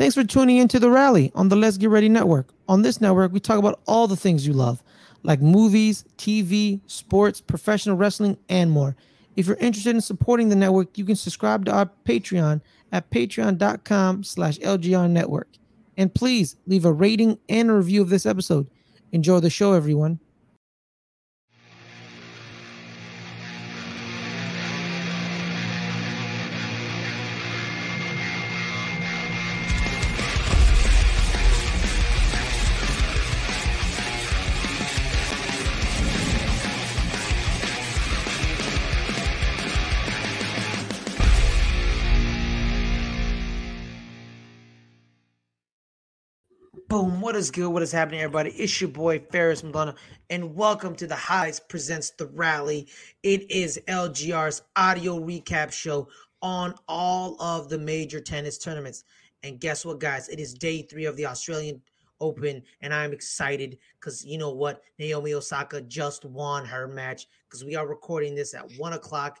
Thanks for tuning into the rally on the Let's Get Ready Network. On this network, we talk about all the things you love, like movies, TV, sports, professional wrestling, and more. If you're interested in supporting the network, you can subscribe to our Patreon at patreon.com slash network. And please leave a rating and a review of this episode. Enjoy the show, everyone. What is good? What is happening, everybody? It's your boy Fares Muthana, and welcome to the Highs Presents the Rally. It is LGR's audio recap show on all of the major tennis tournaments. And guess what, guys? It is day three of the Australian Open, and I'm excited because you know what? Naomi Osaka just won her match because we are recording this at one o'clock,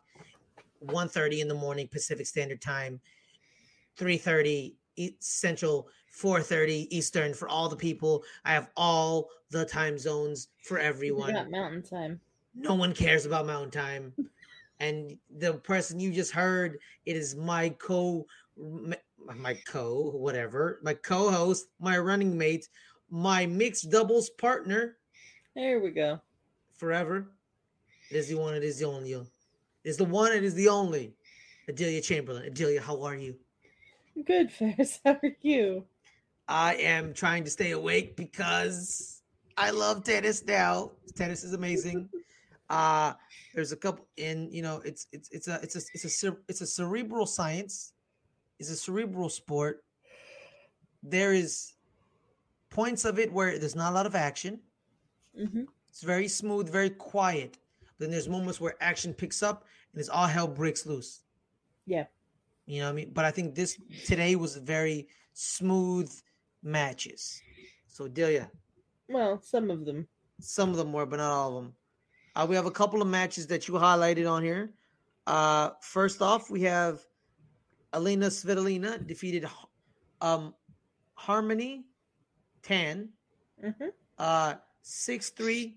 1.30 in the morning Pacific Standard Time, 3.30 Central 4:30 Eastern for all the people. I have all the time zones for everyone. got mountain time. No one cares about mountain time. and the person you just heard, it is my co my co whatever, my co-host, my running mate, my mixed doubles partner. There we go. Forever. It is the one, it is the only. It is the one, it is the only. Adelia Chamberlain. Adelia, how are you? Good, Fares. How are you? I am trying to stay awake because I love tennis now. Tennis is amazing. Uh there's a couple in you know it's it's it's a it's a it's a it's a cerebral science. It's a cerebral sport. There is points of it where there's not a lot of action. Mm-hmm. It's very smooth, very quiet. Then there's moments where action picks up and it's all hell breaks loose. Yeah. You know what I mean? But I think this today was very smooth matches. So Delia. Well, some of them. Some of them were, but not all of them. Uh, we have a couple of matches that you highlighted on here. Uh, first off, we have Elena Svitolina defeated um, Harmony Tan. Mm-hmm. Uh, 6'3,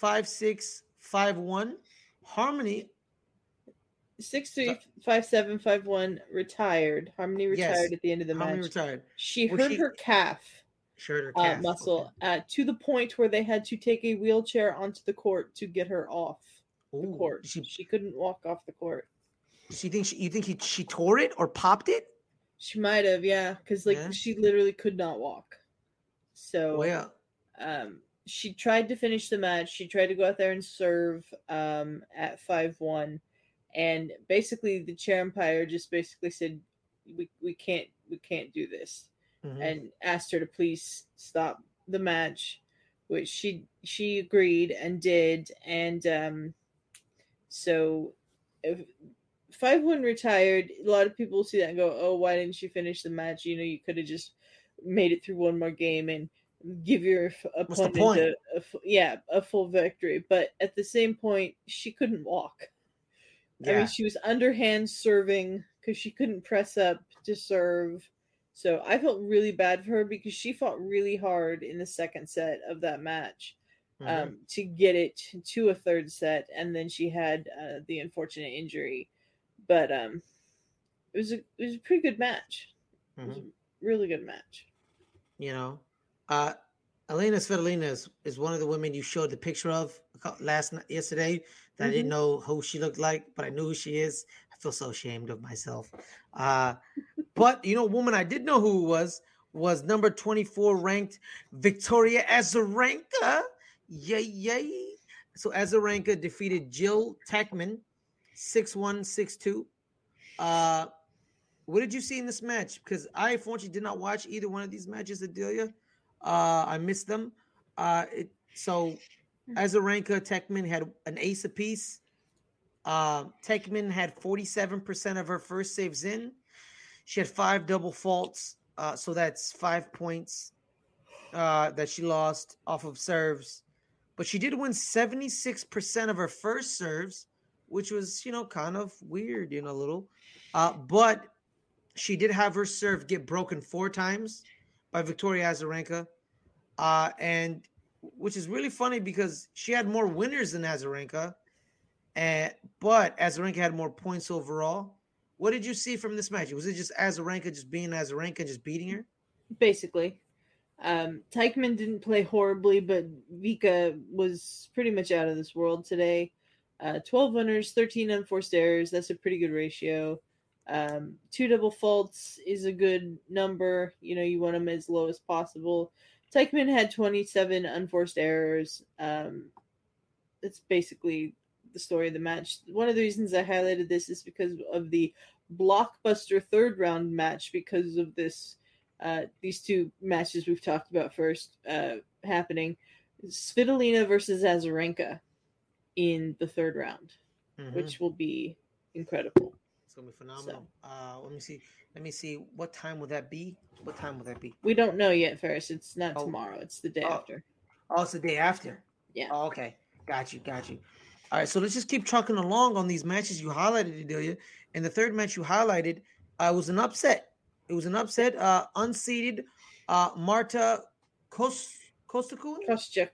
5'6, 5'1. Harmony Six three five seven five one retired. Harmony retired Yes. at the end of the Harmony match. retired. She Well, hurt she- her calf She hurt her uh, calf. muscle uh, to the point where they had to take a wheelchair onto the court to get her off Okay. the court. She, She couldn't walk off the court. she thinks she, you think he, she tore it or popped it? She might have, yeah, because like Yeah. she literally could not walk. So Oh yeah. um, she tried to finish the match. She tried to go out there and serve um, at five one, and basically the chair umpire just basically said, "We we can't we can't do this," Mhm. and asked her to please stop the match, which she she agreed and did, and um, so if five one retired, a lot of people see that and go, "Oh, why didn't you finish the match? You know, you could have just made it through one more game and." give your f- What's the opponent a, a yeah a full victory but at the same point she couldn't walk I mean, she was underhand serving because she couldn't press up to serve. So I felt really bad for her because she fought really hard in the second set of that match um, to get it to a third set, and then she had uh, the unfortunate injury. But um, it was a it was a pretty good match. It was Mhm. a really good match. you know uh elena svitolina is, is one of the women you showed the picture of last night yesterday that i Mhm. didn't know who she looked like but i knew who she is i feel so ashamed of myself uh but you know a woman i did know who was was number 24 ranked victoria azarenka yay yay so azarenka defeated Jil Teichmann 6-1 6-2 uh what did you see in this match? Because I unfortunately did not watch either one of these matches, Adelia. Uh, I missed them. Uh, it, so Azarenka Teichmann had an ace apiece. Uh, Teichmann had 47% of her first saves in. She had five double faults. Uh, so that's five points uh, that she lost off of serves. But she did win 76% of her first serves, which was, you know, kind of weird, you know, a little. Uh, but she did have her serve get broken four times by Victoria Azarenka, uh, and which is really funny because she had more winners than Azarenka, and but Azarenka had more points overall. What did you see from this match? Was it just Azarenka just being Azarenka, just beating her? Basically, um, Teichmann didn't play horribly, but Vika was pretty much out of this world today. Uh, 12 winners, 13 unforced errors. That's a pretty good ratio. Um, two double faults is a good number. You know, you want them as low as possible. Teichmann had 27 unforced errors. Um, that's basically the story of the match. One of the reasons I highlighted this is because of the blockbuster third round match because of this uh, these two matches we've talked about first uh, happening. Svitolina versus Azarenka in the third round, mm-hmm. which will be incredible. Gonna be phenomenal. So. Uh, let me see. Let me see. What time will that be? What time will that be? We don't know yet, Fares. It's not oh. tomorrow. It's the day oh. after. Oh, it's the day after. Yeah. Oh, okay. Got you. Got you. All right. So let's just keep trucking along on these matches you highlighted, Adelia. And the third match you highlighted uh, was an upset. It was an upset. Uh, unseeded uh, Marta Kos Kostakun Kostyuk.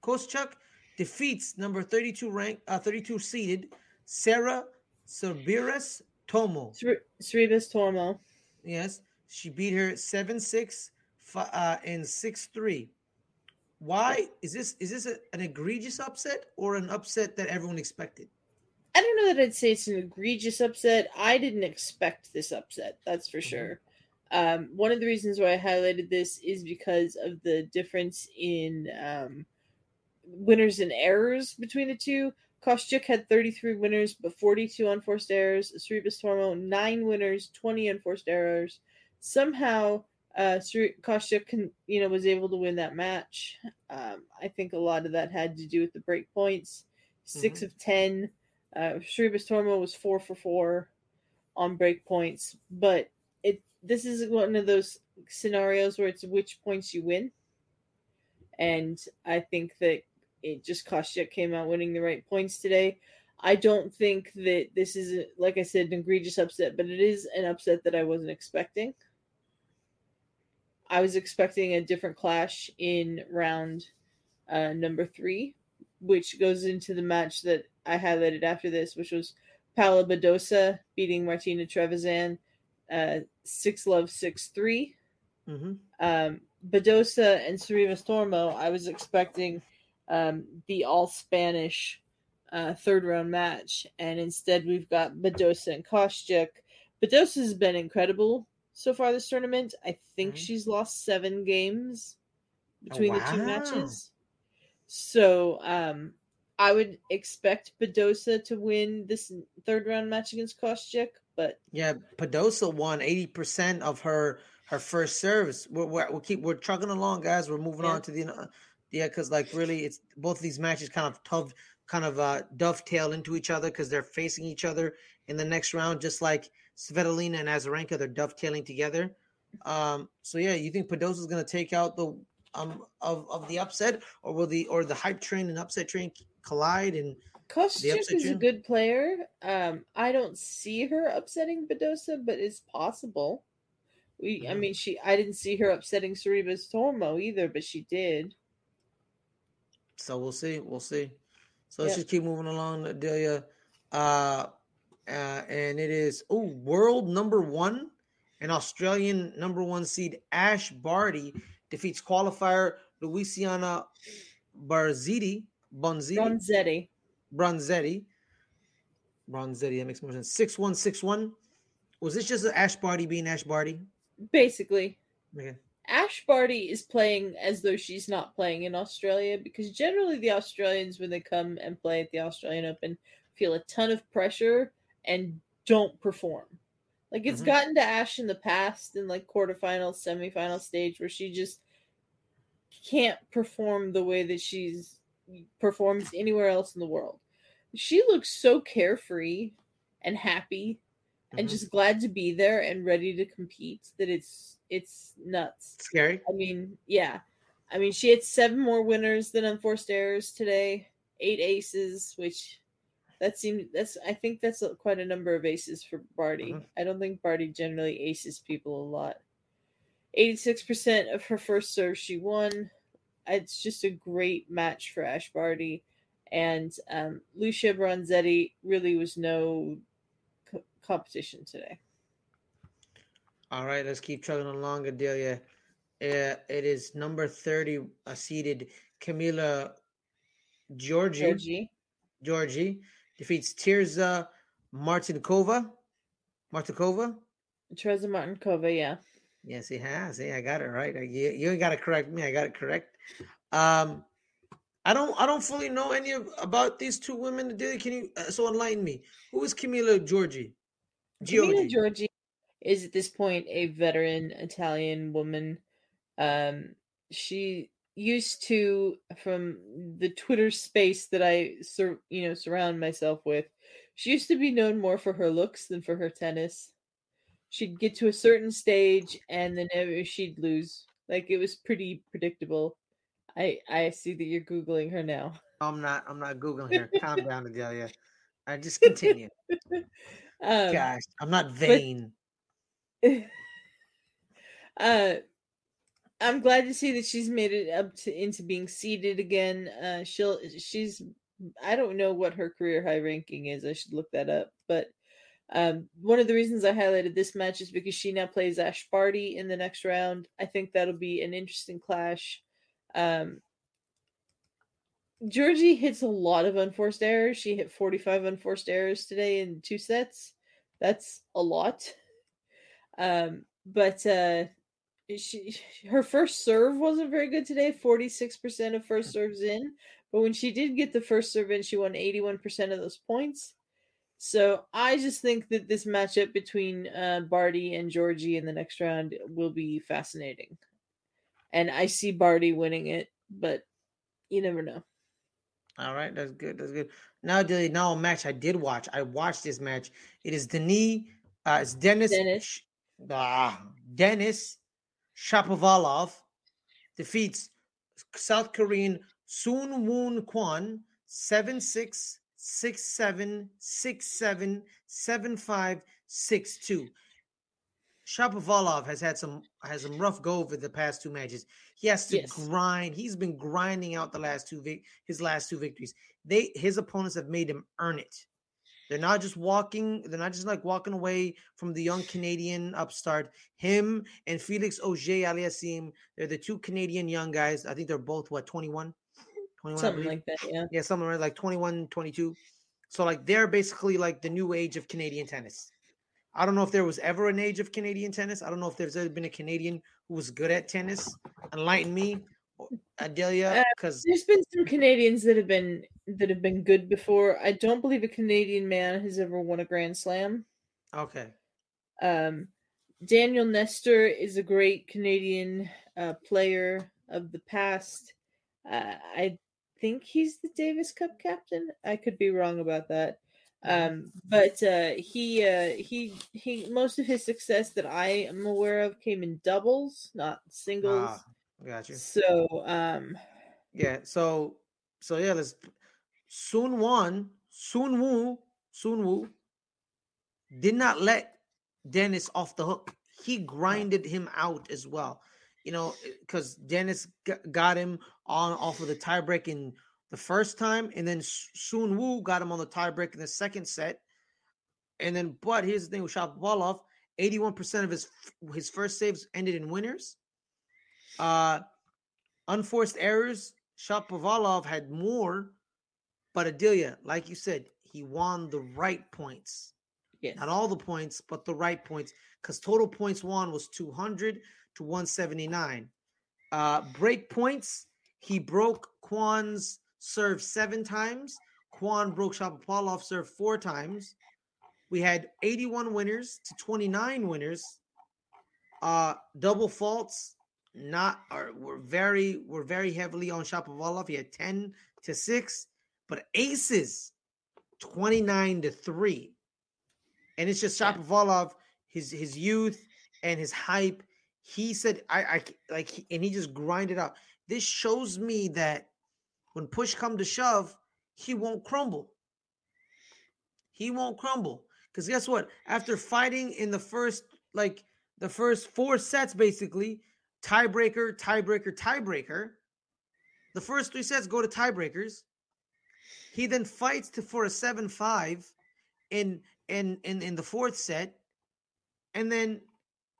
Kostyuk defeats number 32 rank uh, 32 seeded Sara Sorribes Tormo. Sorribes Tormo. Yes, she beat her 7-6 uh, and 6-3. Why is this is this a, an egregious upset or an upset that everyone expected? I don't know that I'd say it's an egregious upset. I didn't expect this upset, that's for mm-hmm. sure. Um, one of the reasons why I highlighted this is because of the difference in um, winners and errors between the two. Kostyuk had 33 winners, but 42 unforced errors. Sorribes Tormo, 9 winners, 20 unforced errors. Somehow, uh, Kostyuk can, you know, was able to win that match. Um, I think a lot of that had to do with the break points. 6 mm-hmm. of 10. Uh, Sorribes Tormo was 4 for 4 on break points, but it this is one of those scenarios where it's which points you win. And I think that it just Kostyuk came out winning the right points today. I don't think that this is, like I said, an egregious upset, but it is an upset that I wasn't expecting. I was expecting a different clash in round uh, number three, which goes into the match that I highlighted after this, which was Paula Badosa beating Martina Trevisan uh, six love six three. Mm-hmm. Um, Badosa and Sorribes Tormo, I was expecting um, the all Spanish uh, third round match, and instead we've got Badosa and Kostyuk. Badosa has been incredible so far this tournament. I think mm-hmm. she's lost seven games between oh, wow. the two matches. So um, I would expect Badosa to win this third round match against Kostyuk, but yeah, Badosa won eighty percent of her her first service. We're, we're, we'll keep we're trucking along, guys. We're moving yeah. on to the uh, yeah, because like really, it's both of these matches kind of tough, kind of uh, dovetail into each other because they're facing each other in the next round, just like Svetlana and Azarenka, they're dovetailing together. Um, so yeah, you think Badosa is going to take out the um of, of the upset, or will the or the hype train and upset train collide and Kostyuk is a good player. Um, I don't see her upsetting Badosa, but it's possible. We, mm-hmm. I mean, she. I didn't see her upsetting Sorribes Tormo either, but she did. So we'll see. We'll see. So let's just keep moving along, Delia. Uh, uh, and it is oh, world number one, an Australian number one seed Ash Barty defeats qualifier Louisiana Barziti Bonzetti. Bonzetti. Bronzetti. Bronzetti, that makes more sense. 6161. Was this just Ash Barty being Ash Barty? Basically. Okay. Ash Barty is playing as though she's not playing in Australia because generally the Australians, when they come and play at the Australian Open, feel a ton of pressure and don't perform. Like it's mm-hmm. gotten to Ash in the past in like quarterfinal, semifinal stage where she just can't perform the way that she's performs anywhere else in the world. She looks so carefree and happy mm-hmm. and just glad to be there and ready to compete that it's it's nuts. Scary. I mean, yeah. I mean, she had seven more winners than unforced errors today, eight aces, which that seems that's I think that's quite a number of aces for Barty. Mhm. I don't think Barty generally aces people a lot. 86% of her first serve she won. It's just a great match for Ash Barty. And um, Lucia Bronzetti really was no competition today. All right, let's keep chugging along, Adelia. Uh, it is number 30 uh, seeded Camila Giorgi. Giorgi. Giorgi defeats Tirza Martincova. Martincova? Teresa Martincova, yeah. Yes, he has. Hey, I got it right. You, you ain't got to correct me. I got it correct. Um, I don't. I don't fully know any of, about these two women. Adelia, Can you uh, so enlighten me? Who is Camila Giorgi? Camila Giorgi. Giorgi is at this point a veteran Italian woman. Um, she used to, from the Twitter space that I sur- you know surround myself with, she used to be known more for her looks than for her tennis. She'd get to a certain stage and then she'd lose. Like it was pretty predictable. I I see that you're googling her now. I'm not. I'm not googling her. Calm down, Adelia. I just continue. Um, Gosh, I'm not vain. uh I'm glad to see that she's made it up to into being seated again. Uh she'll she's I don't know what her career high ranking is. I should look that up. But um one of the reasons I highlighted this match is because she now plays Ash Barty in the next round. I think that'll be an interesting clash. Um Giorgi hits a lot of unforced errors. She hit 45 unforced errors today in two sets. That's a lot. Um, but uh, she her first serve wasn't very good today. Forty six percent of first serves in, but when she did get the first serve in, she won eighty one percent of those points. So I just think that this matchup between uh, Barty and Giorgi in the next round will be fascinating, and I see Barty winning it, but you never know. All right, that's good. That's good. Now, Adelia, now a match I did watch. I watched this match. It is Denis. Uh, it's Dennis. Dennis. Ah, Dennis Shapovalov defeats South Korean Soon Woon Kwon 7 6 6 7 6 7 7 5 6 2. Shapovalov has had some has some rough go over the past two matches. He has to Yes. grind. He's been grinding out the last two vic- his last two victories. They his opponents have made him earn it. They're not just walking. They're not just like walking away from the young Canadian upstart. Him and Felix Auger Aliassime. They're the two Canadian young guys. I think they're both what 21, 21 Something like that, yeah. Yeah, something like 21, 22. So like they're basically like the new age of Canadian tennis. I don't know if there was ever an age of Canadian tennis. I don't know if there's ever been a Canadian who was good at tennis. Enlighten me, Adelia, Uh, because There's been some Canadians that have been that have been good before. I don't believe a Canadian man has ever won a Grand Slam. okay, Um, Daniel Nestor is a great Canadian uh, player of the past. Uh, I think he's the Davis Cup captain. I could be wrong about that. Um, but uh, he uh, he he most of his success that I am aware of came in doubles, not singles. ah, got you. So um, Yeah, so so yeah, let's Sun Won, Soon Woo, Soon Woo did not let Dennis off the hook. He grinded him out as well. You know, because Dennis got him on off of the tiebreak in the first time, and then S- Sun Wu got him on the tiebreak in the second set. And then, but here's the thing with Shapovalov: eighty-one percent of his his first saves ended in winners. Uh, unforced errors. Shapovalov had more, but Adelia, like you said, he won the right points. yes, Not all the points, but the right points. Because total points won was 200 to 179. Uh, break points, he broke Kwan's serve seven times. Kwan broke Shapovalov's serve four times. We had 81 winners to 29 winners. Uh, double faults, not are were very were very heavily on Shapovalov. He had 10 to 6, but aces 29 to 3. And it's just. Shapovalov, his his youth and his hype. He said, I I like, and he just grinded out. This shows me that when push come to shove, he won't crumble. he won't crumble. Because guess what? After fighting in the first, like the first four sets, basically, tiebreaker, tiebreaker, tiebreaker. The first three sets go to tiebreakers. He then fights to for a seven five in in in in the fourth set, and then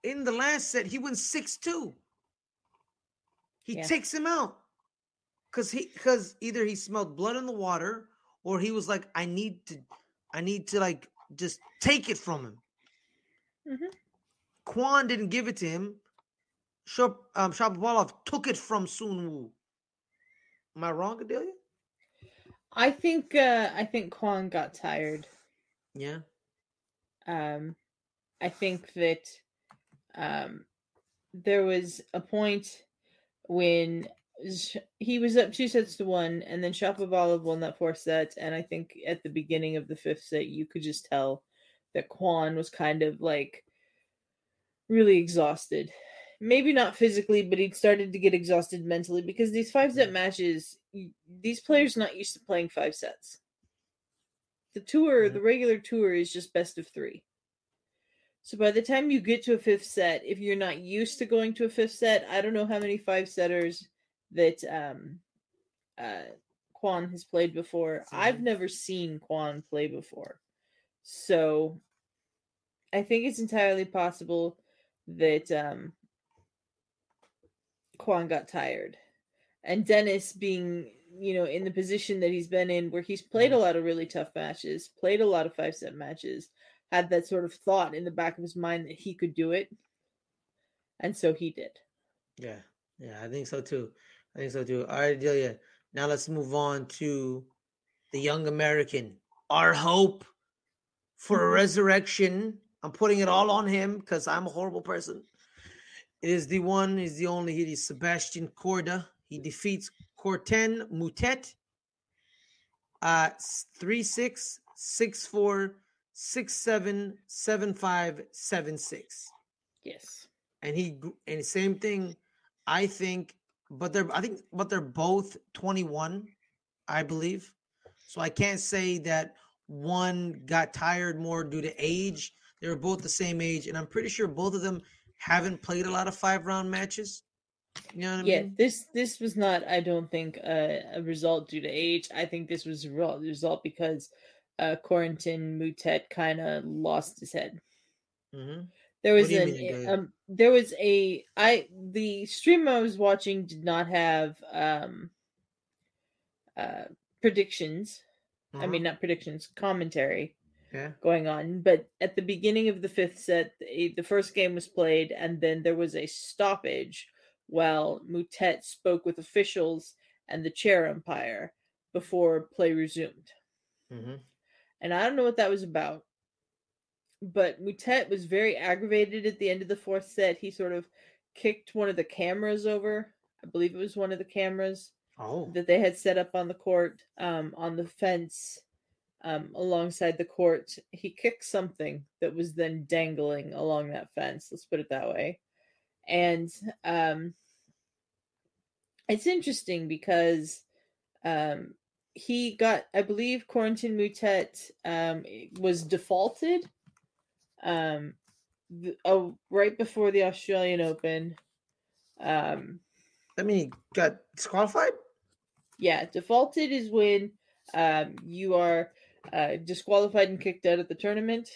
in the last set he wins six two. He Yeah. takes him out because he because either he smelled blood in the water or he was like, I need to, I need to like just take it from him. Mm-hmm. Kwan didn't give it to him. Shop um Shapovalov took it from Sun Wu. Am I wrong, Adelia? I think uh I think Kwon got tired. Yeah. Um I think that um there was a point when he was up two sets to one, and then Shapovalov won that fourth set. And I think at the beginning of the fifth set, you could just tell that Kwan was kind of like really exhausted. Maybe not physically, but he'd started to get exhausted mentally because these five set matches, these players not used to playing five sets. The tour, Mhm. the regular tour, is just best of three. So by the time you get to a fifth set, if you're not used to going to a fifth set, I don't know how many five setters that um uh Quan has played before. I've never seen Quan play before. So I think it's entirely possible that um Quan got tired. And Dennis being, you know, in the position that he's been in where he's played a lot of really tough matches, played a lot of five set matches, had that sort of thought in the back of his mind that he could do it. And so he did. Yeah. Yeah, I think so too. I think so too. All right, Adelia. Now let's move on to the young American, our hope for a Mhm. resurrection. I'm putting it all on him because I'm a horrible person. It is the one, is the only. He is Sebastian Corda. He defeats Corten Moutet. Uh, s- 3 6, 6 4, 6 7, 7 5, 7 6 Yes. and he and same thing i think but they're i think but they're both 21 i believe. So i can't say that one got tired more due to age. They were both the same age and i'm pretty sure both of them haven't played a lot of five round matches. You know what i Yeah, mean? this this was not, I don't think, uh, a result due to age. I think this was a result because uh, Corentin Moutet kind of lost his head. hmm There was an mean, um there was a I the stream I was watching did not have um uh predictions. I mean not predictions, commentary yeah going on, but at the beginning of the fifth set, the, the first game was played and then there was a stoppage while Moutet spoke with officials and the chair umpire before play resumed hmm and I don't know what that was about. But Moutet was very aggravated at the end of the fourth set. He sort of kicked one of the cameras over. I believe it was one of the cameras oh that they had set up on the court, um, on the fence, um, alongside the court. He kicked something that was then dangling along that fence. Let's put it that way. And um, it's interesting because um, he got, I believe, Corentin Moutet um, was defaulted um, th- oh, right before the Australian Open. Um, i mean got disqualified yeah, defaulted is when um, you are uh, disqualified and kicked out of the tournament.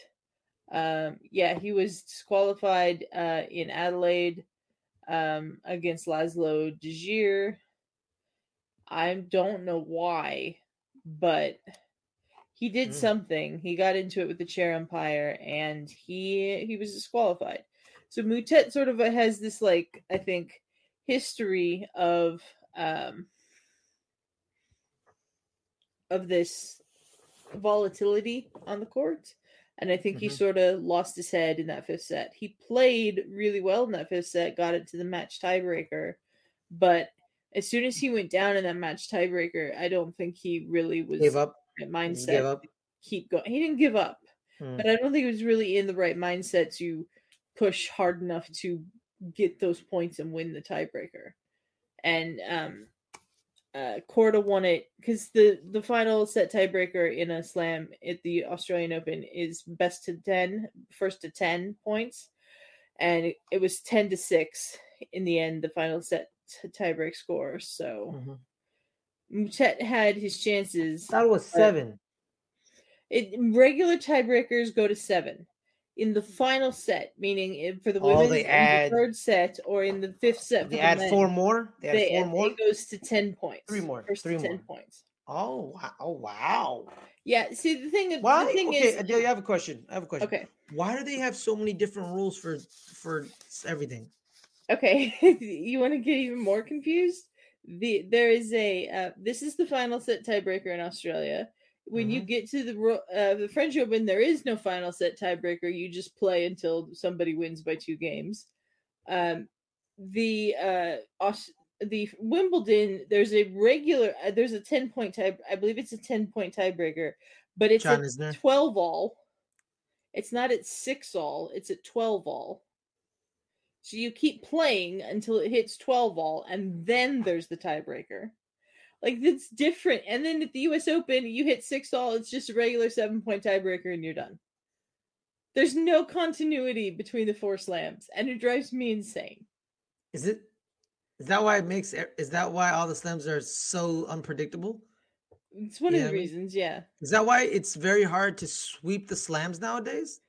Um, yeah, he was disqualified uh, in Adelaide um, against Laszlo Dezir. I don't know why, but he did Mm. something. He got into it with the chair umpire, and he he was disqualified. So Moutet sort of has this like I think history of um, of this volatility on the court. And I think he Mhm. sort of lost his head in that fifth set. He played really well in that fifth set, got it to the match tiebreaker. But as soon as he went down in that match tiebreaker, I don't think he really was gave up gave mindset keep going. He didn't give up, Mm. but I don't think he was really in the right mindset to push hard enough to get those points and win the tiebreaker. And um, uh Corda won it because the the final set tiebreaker in a slam at the Australian Open is best to 10, first to 10 points. And it, it was 10 to 6 in the end, the final set tiebreak score. So Mhm. Moutet had his chances. That was seven. It regular tiebreakers go to seven. In the mm. final set, meaning for the Oh, women's they in add- the third set or in the fifth set, They the add men, four more. They add they- four more. It goes to ten points. Three more, First three to ten points. Oh wow! Oh wow! Yeah. See the thing. Why? The thing okay, is. Adele, I have a question. I have a question. Okay. Why do they have so many different rules for for everything? Okay. you want to get even more confused? The there is a uh, this is the final set tiebreaker in Australia. When you Mhm. get to the uh, the French Open, there is no final set tiebreaker. You just play until somebody wins by two games. Um, the uh, Aus- the Wimbledon, there's a regular, uh, there's a ten point tie. I believe it's a ten point tiebreaker, but it's John twelve all. It's not at six all. It's at twelve all. So you keep playing until it hits 12 all, and then there's the tiebreaker. Like it's different. And then at the US Open, you hit six all, it's just a regular seven point tiebreaker, and you're done. There's no continuity between the four slams, and it drives me insane. Is it? Is that why it makes? Is that why all the slams are so unpredictable? It's one of the reasons, yeah. Is that why it's very hard to sweep the slams nowadays?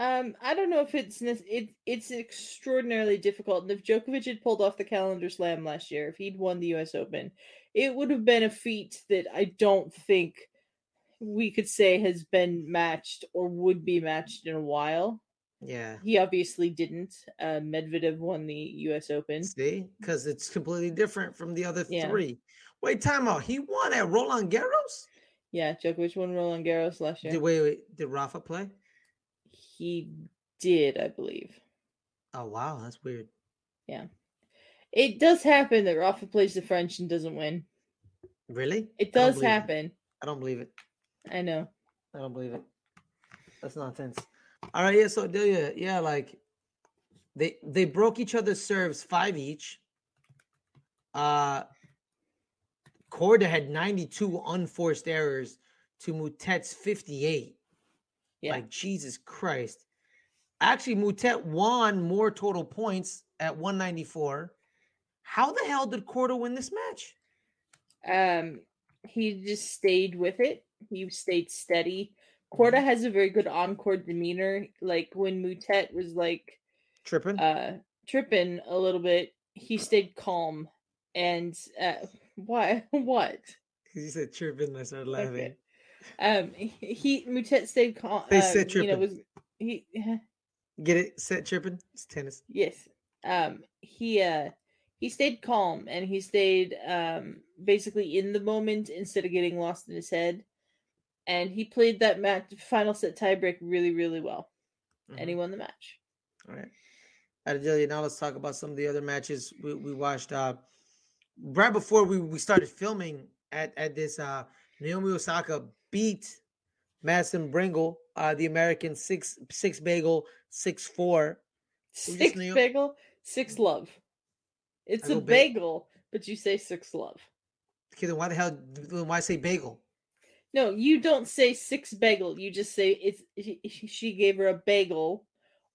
Um, I don't know if it's it. It's extraordinarily difficult. And if Djokovic had pulled off the calendar slam last year, if he'd won the U.S. Open, it would have been a feat that I don't think we could say has been matched or would be matched in a while. Yeah. He obviously didn't. Uh, Medvedev won the U.S. Open. See, because it's completely different from the other Yeah. three. Wait, time out. He won at Roland Garros. Yeah, Djokovic won Roland Garros last year. Did wait, wait, did Rafa play? He did, I believe. Oh wow, that's weird. Yeah. It does happen that Rafa plays the French and doesn't win. Really? It I does it. happen. I don't believe it. I know. I don't believe it. That's nonsense. All right, yeah. So Delia, yeah, like they they broke each other's serves five each. Uh Corda had 92 unforced errors to Moutet's 58. Yeah. Like Jesus Christ. Actually, Moutet won more total points at 194. How the hell did Corda win this match? um he just stayed with it he stayed steady Corda has a very good on-court demeanor like when Moutet was like Tripping? uh tripping a little bit he stayed calm and uh why what Because you said tripping, I started laughing. okay um he, Moutet stayed calm They um, said you know tripping. was he Get it? Set tripping? It's tennis. Yes. Um he uh he stayed calm and he stayed um basically in the moment instead of getting lost in his head. And he played that match final set tiebreak really, really well. And he Mhm. won the match. All right. Adelia, now let's talk about some of the other matches we, we watched. Uh, right before we, we started filming at, at this, uh, Naomi Osaka beat Madison Brengle, uh, the American six six bagel six four. Six bagel, six love. It's a ba- bagel, but you say six love. Okay, then why the hell? Then why say bagel? No, you don't say six bagel. You just say it's she- she gave her a bagel,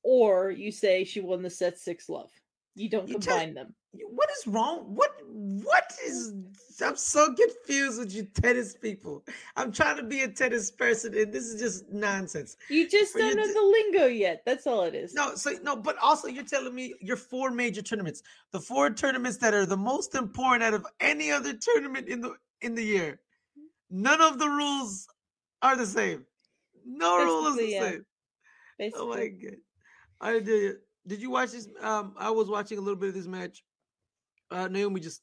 or you say she won the set six love. You don't You combine them. What is wrong? What what is? I'm so confused with you tennis people. I'm trying to be a tennis person, and this is just nonsense. You just For don't know to- the lingo yet. That's all it is. No, so no, but also you're telling me your four major tournaments, the four tournaments that are the most important out of any other tournament in the in the year. None of the rules are the same. No rule is the yeah. same. basically. Oh my god! I did. Did you watch this? Um, I was watching a little bit of this match. Uh, Naomi just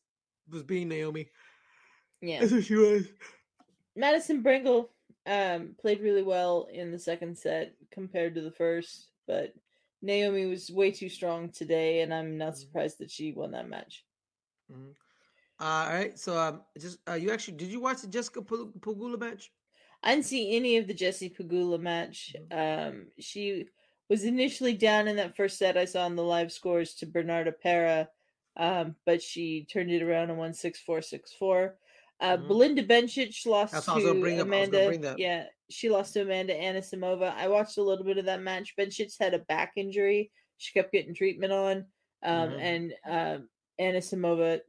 was being Naomi. yeah. That's what she was. Madison Brengle um played really well in the second set compared to the first, but Naomi was way too strong today, and I'm not Mhm. surprised that she won that match. Mhm. Uh, all right. So um, just uh, you actually did you watch the Jessica Pegula match? I didn't see any of the Jessie Pegula match. Um, she was initially down in that first set. I saw in the live scores to Bernarda Pera, um, but she turned it around and won six four six four. Uh, mm-hmm. Belinda Bencic lost That's to Amanda. Yeah, she lost to Amanda Anisimova. I watched a little bit of that match. Bencic had a back injury. She kept getting treatment on, um, mm-hmm. and uh, Anisimova,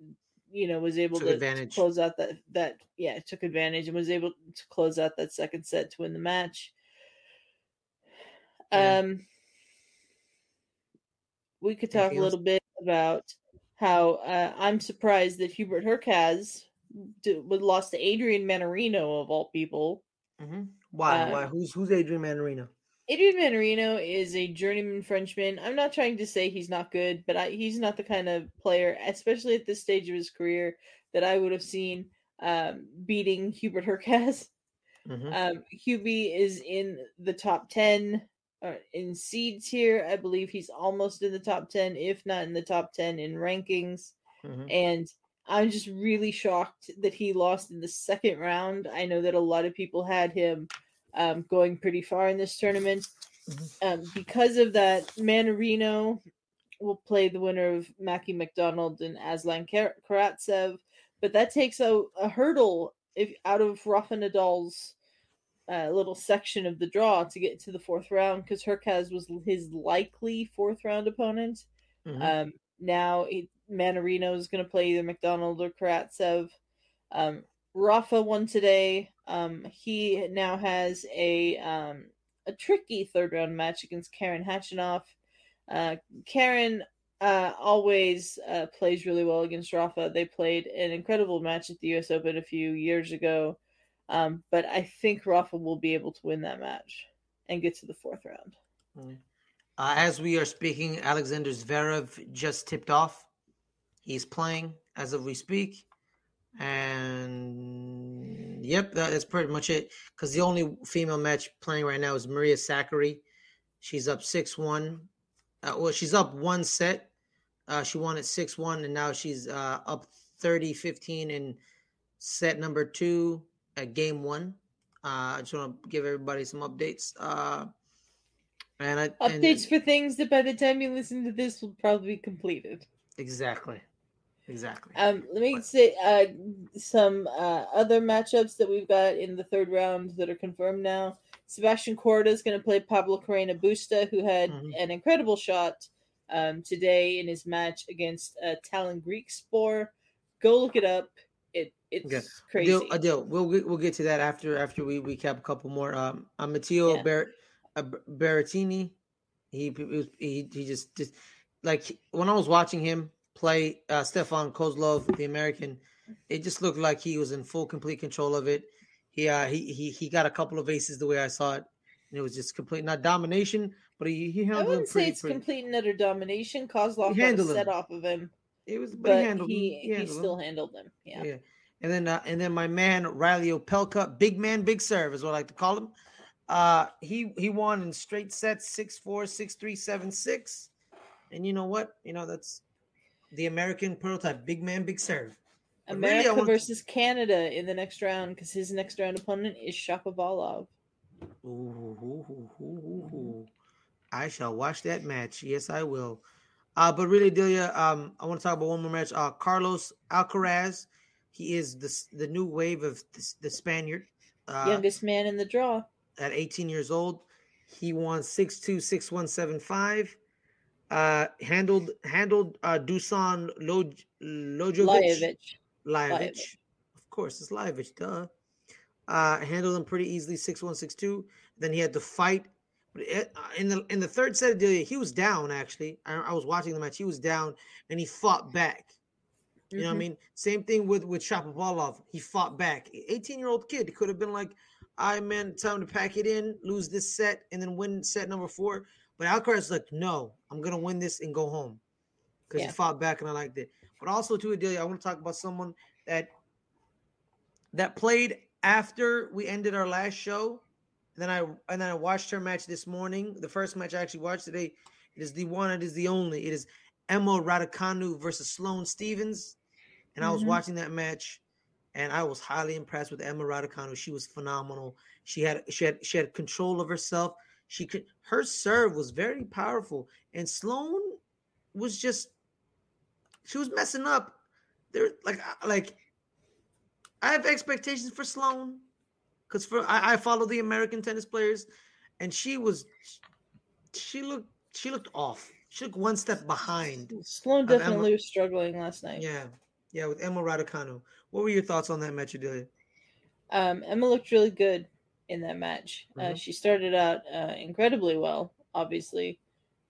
you know, was able to, to, close out that that yeah took advantage and was able to close out that second set to win the match. Yeah. Um, we could talk a little bit about how uh, I'm surprised that Hubert Hurkacz was lost to Adrian Mannarino of all people. Mm-hmm. Why? Uh, Why? Who's who's Adrian Mannarino? Adrian Mannarino is a journeyman Frenchman. I'm not trying to say he's not good, but I, he's not the kind of player, especially at this stage of his career, that I would have seen um, beating Hubert Hurkacz. Mm-hmm. Um, Hubie is in the top ten uh, in seeds here. I believe he's almost in the top ten, if not in the top ten in rankings. Mm-hmm. And I'm just really shocked that he lost in the second round. I know that a lot of people had him um, going pretty far in this tournament. Mm-hmm. Um, because of that, Mannarino will play the winner of Mackie McDonald and Aslan Karatsev, but that takes a, a hurdle if out of Rafa Nadal's uh, little section of the draw to get to the fourth round because Hurkacz was his likely fourth round opponent. Mm-hmm. Um, now he, Mannarino is going to play either McDonald or Karatsev. Um, Rafa won today. Um, he now has a um, a tricky third round match against Karen Khachanov. Uh, Karen uh, always uh, plays really well against Rafa. They played an incredible match at the U.S. Open a few years ago, um, but I think Rafa will be able to win that match and get to the fourth round. Mm. Uh, as we are speaking, Alexander Zverev just tipped off. He's playing as of we speak. And yep, that is pretty much it. Because the only female match playing right now is Maria Sakkari. She's up 6 1. Uh, well, she's up one set. Uh, she won at 6 1, and now she's uh, up 30 15 in set number two at game one. Uh, I just want to give everybody some updates. Uh, and I, updates and, for things that by the time you listen to this will probably be completed. Exactly. Exactly. Um, let me say uh, some uh, other matchups that we've got in the third round that are confirmed now. Sebastian Corda is going to play Pablo Carreno Busta, who had mm-hmm. an incredible shot um, today in his match against uh, Greek spore. Go look it up. It it's okay. crazy. Adil, Adil, we'll we'll get to that after after we recap a couple more. Um, uh, Matteo yeah. Ber- uh, Berrettini, he he he just just like when I was watching him play uh, Stefan Kozlov, the American, it just looked like he was in full, complete control of it. He uh, he he he got a couple of aces the way I saw it, and it was just complete not domination, but he he handled. I wouldn't pretty, say it's pretty. complete and utter domination. Kozlov got a set off of him. It was, but, but he, handled, he, he, handled he still him. handled them. Yeah. yeah. And then uh, and then my man Reilly Opelka, big man, big serve is what I like to call him. Uh, he he won in straight sets, six four, six three, seven six. And you know what? You know that's the American prototype, big man, big serve. America really, versus to... Canada in the next round because his next round opponent is Shapovalov. Ooh, ooh, ooh, I shall watch that match. Yes, I will. Uh, but really, Delia, um, I want to talk about one more match. Uh, Carlos Alcaraz, he is the the new wave of the, the Spaniard, uh, youngest man in the draw. At 18 years old, he won 6-2, 6-1, 7-5 uh, handled handled uh, Dusan Loj- Lojovic. Lajovic. Of course, it's Lajovic, duh. Uh, handled him pretty easily, six one six two. Then he had to fight. Uh, in the in the third set of Delia, he was down. Actually, I, I, was watching the match. He was down, and he fought back. You mm-hmm. know what I mm-hmm. mean? Same thing with with Shapovalov. He fought back. Eighteen year old kid could have been like, "I right, man, time to pack it in, lose this set, and then win set number four. But Alcaraz like, no, I'm gonna win this and go home because yeah. he fought back and I liked it. But also to Adelia, I want to talk about someone that that played after we ended our last show. And then I and then I watched her match this morning. The first match I actually watched today. It is the one. It is the only. It is Emma Raducanu versus Sloane Stevens. And mm-hmm. I was mm-hmm. watching that match, and I was highly impressed with Emma Raducanu. She was phenomenal. She had she had she had control of herself. She could her serve was very powerful, and Sloane was just she was messing up. There, like, like I have expectations for Sloane because for I, I follow the American tennis players, and she was, she looked, she looked off. She looked one step behind. Sloane definitely was struggling last night. Yeah, yeah, with Emma Raducanu. What were your thoughts on that match, Adelia? Um, Emma looked really good in that match. Uh, mm-hmm. Uh, she started out uh, incredibly well, obviously.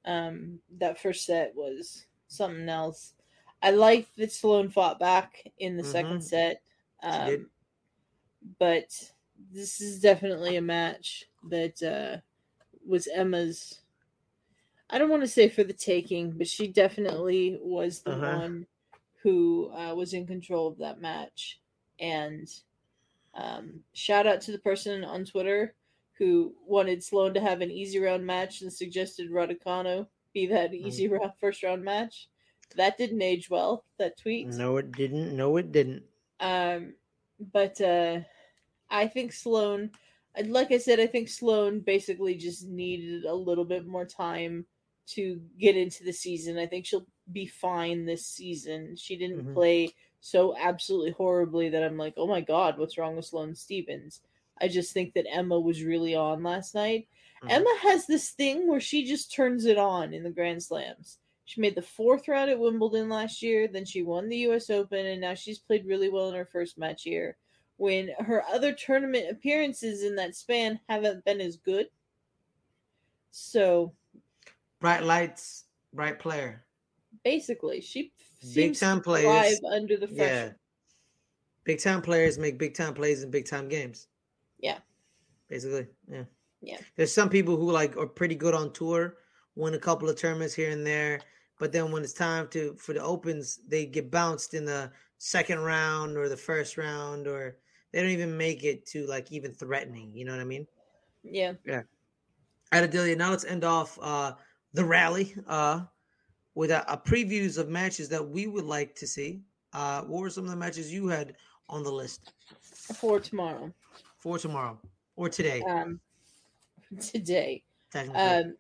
Um, that first set was something else. I liked that Sloane fought back in the mm-hmm. second set. Um, but this is definitely a match that uh, was Emma's. I don't want to say for the taking, but she definitely was the uh-huh. one who uh, was in control of that match. And um, shout out to the person on Twitter who wanted Sloane to have an easy round match and suggested Raducanu be that mm. easy round first round match. That didn't age well. That tweet. No, it didn't. No, it didn't. Um, but uh, I think Sloane, like I said, I think Sloane basically just needed a little bit more time to get into the season. I think she'll be fine this season. She didn't mm-hmm. play so absolutely horribly that I'm like, oh my god, what's wrong with Sloane Stevens? I just think that Emma was really on last night. Mm-hmm. Emma has this thing where she just turns it on in the Grand Slams. She made the fourth round at Wimbledon last year, then she won the US Open, and now she's played really well in her first match here. When her other tournament appearances in that span haven't been as good. So bright lights, bright player. Basically, she big time players under the pressure. Yeah. Big time players make big time plays in big time games. Yeah. Basically, yeah. Yeah. There's some people who like are pretty good on tour, win a couple of tournaments here and there, but then when it's time to for the opens, they get bounced in the second round or the first round, or they don't even make it to like even threatening. You know what I mean? Yeah. Yeah. Adelia. Now let's end off uh, the rally uh, with a, a, previews of matches that we would like to see. Uh, what were some of the matches you had on the list for tomorrow? For tomorrow or today? Um, today. Um,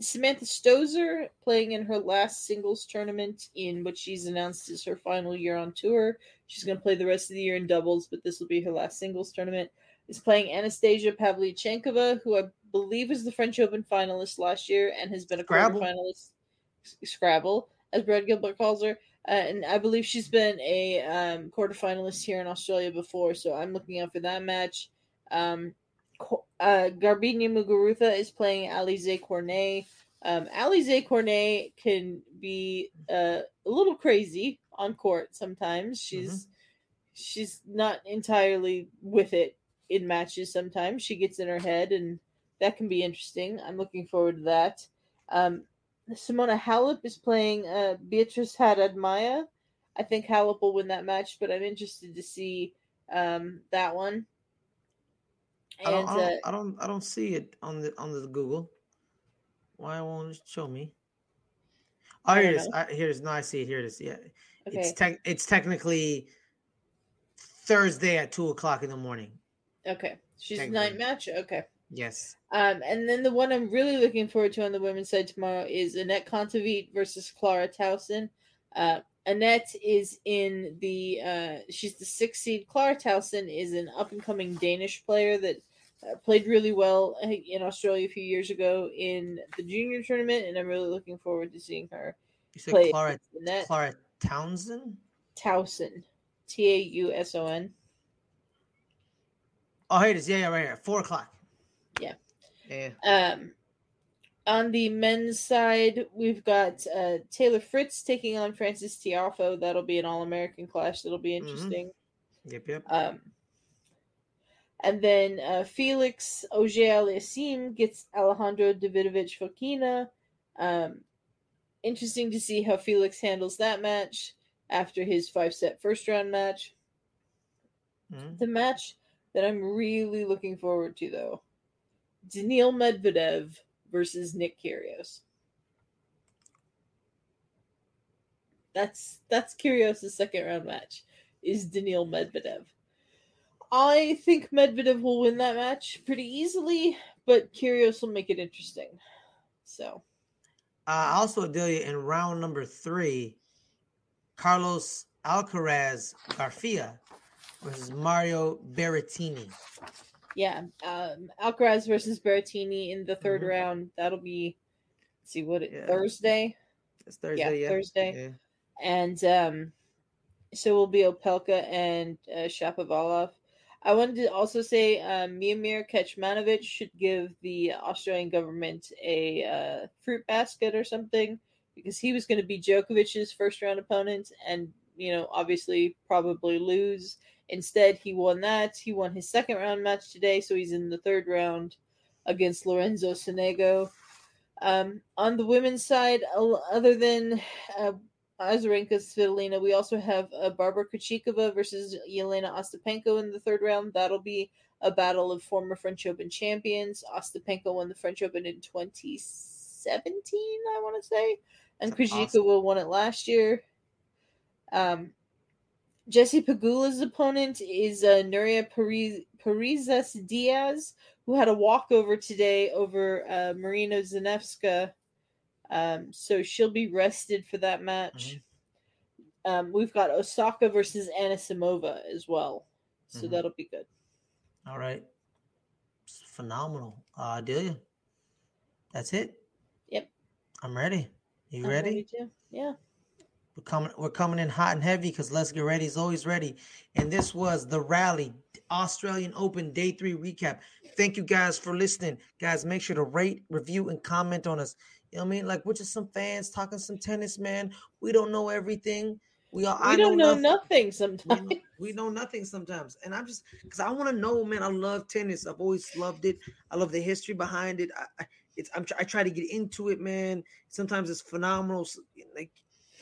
Samantha Stosur playing in her last singles tournament in what she's announced is her final year on tour. She's going to play the rest of the year in doubles, but this will be her last singles tournament. Is playing Anastasia Pavlyuchenkova, who I believe was the French Open finalist last year and has been a Scrabble. finalist. Scrabble, as Brad Gilbert calls her. Uh, and I believe she's been a um, quarterfinalist here in Australia before, so I'm looking out for that match. Um, uh, Garbiñe Muguruza is playing Alizé Cornet. Um, Alizé Cornet can be uh, a little crazy on court sometimes. She's mm-hmm. she's not entirely with it in matches. Sometimes she gets in her head, and that can be interesting. I'm looking forward to that. Um, Simona Halep is playing uh, Beatriz Haddad Maia. I think Halep will win that match, but I'm interested to see um, that one. And, I don't, I don't, uh, I don't, I don't see it on the on the Google. Why won't it show me? Oh, here it is. I, here it is. No, I see it. Here it is. Yeah, okay. it's tech. It's technically Thursday at two o'clock in the morning. Okay, she's night match. Okay. Yes. Um, and then the one I'm really looking forward to on the women's side tomorrow is Anett Kontaveit versus Clara Tauson. Uh, Anett is in the uh, she's the sixth seed. Clara Tauson is an up and coming Danish player that uh, played really well in Australia a few years ago in the junior tournament, and I'm really looking forward to seeing her. You said play Clara, Clara Townsend? Tauson. T A U S O N. Oh, here it is. Yeah, yeah, right here. Four o'clock. Yeah. Yeah. Um, on the men's side, we've got uh, Taylor Fritz taking on Frances Tiafoe. That'll be an All American clash. That'll be mm-hmm. interesting. Mm-hmm. Yep, yep. Um, and then uh, Felix Auger-Aliassime gets Alejandro Davidovich Fokina. Um, interesting to see how Felix handles that match after his five set first round match. Mm-hmm. The match that I'm really looking forward to, though Daniil Medvedev versus Nick Kyrgios. That's that's Kyrgios' second round match. Is Daniil Medvedev. I think Medvedev will win that match pretty easily, but Kyrgios will make it interesting. So, uh, also, Delia, in round number three, Carlos Alcaraz Garcia versus Mario Berrettini. Yeah, um, Alcaraz versus Berrettini in the 3rd Mhm. round. That'll be let's see what it, Yeah. Thursday. It's Thursday, yeah. Thursday. Yeah. and um, so will be Opelka and uh, Shapovalov. I wanted to also say um, Miomir Kecmanovic should give the Australian government a uh, fruit basket or something because he was going to be Djokovic's first round opponent and, you know, obviously probably lose. Instead, he won that. He won his second round match today, so he's in the third round against Lorenzo Sonego. Um, on the women's side, other than uh, Azarenka Svitolina. We also have uh, Barbara Krejcikova versus Jelena Ostapenko in the third round. That'll be a battle of former French Open champions. Ostapenko won the French Open in 2017, I want to say, and Krejcikova awesome. won it last year. Um, Jesse Pegula's opponent is uh, Nuria Pariz- Parrizas Diaz, who had a walkover today over uh, Maryna Zanevska. Um, so she'll be rested for that match. Um, we've got Osaka versus Anisimova as well, so Mhm. that'll be good. All right. It's phenomenal. Uh Delia. That's it. Yep. I'm ready. You I'm ready? too. Yeah. We're coming we're coming in hot and heavy because let's get ready is always ready. And this was the rally Australian Open Day 3 recap. Thank you guys for listening. Guys, make sure to rate, review, and comment on us. You know what I mean? Like we're just some fans talking some tennis, man. We don't know everything. We all We I don't know nothing. nothing we sometimes. know, we know nothing sometimes. And i'm just because i want to know man i love tennis. I've always loved it. I love the history behind it. I, I it's i'm i try to get into it man. Sometimes it's phenomenal like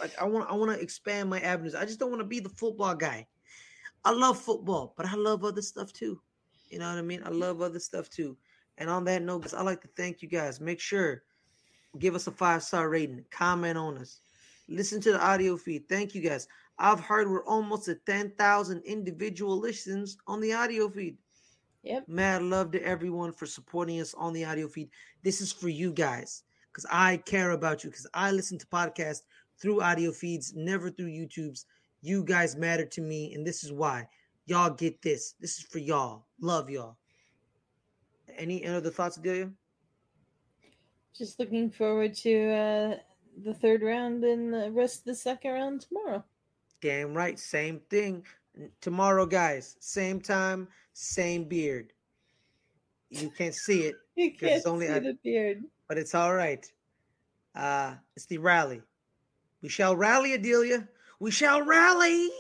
like i want i want to expand my avenues. I just don't want to be the football guy. I love football but i love other stuff too. You know what i mean? I love other stuff too. And on that note guys, i'd like to thank you guys. Make sure give us a five star rating comment on us listen to the audio feed thank you guys I've heard we're almost at 10,000 individual listens on the audio feed. Yep. Mad love to everyone for supporting us on the audio feed. This is for you guys because I care about you because I listen to podcasts through audio feeds, never through YouTube's. You guys matter to me, and this is why. Y'all get this. This is for y'all. Love y'all. Any any other thoughts, Adelia? Just looking forward to uh, the third round and the rest of the second round tomorrow. Damn right. Same thing. Tomorrow, guys. Same time, same beard. You can't see it, You can't it's only see at- the beard. but it's all right. Uh, it's the rally. We shall rally, Adelia. We shall rally.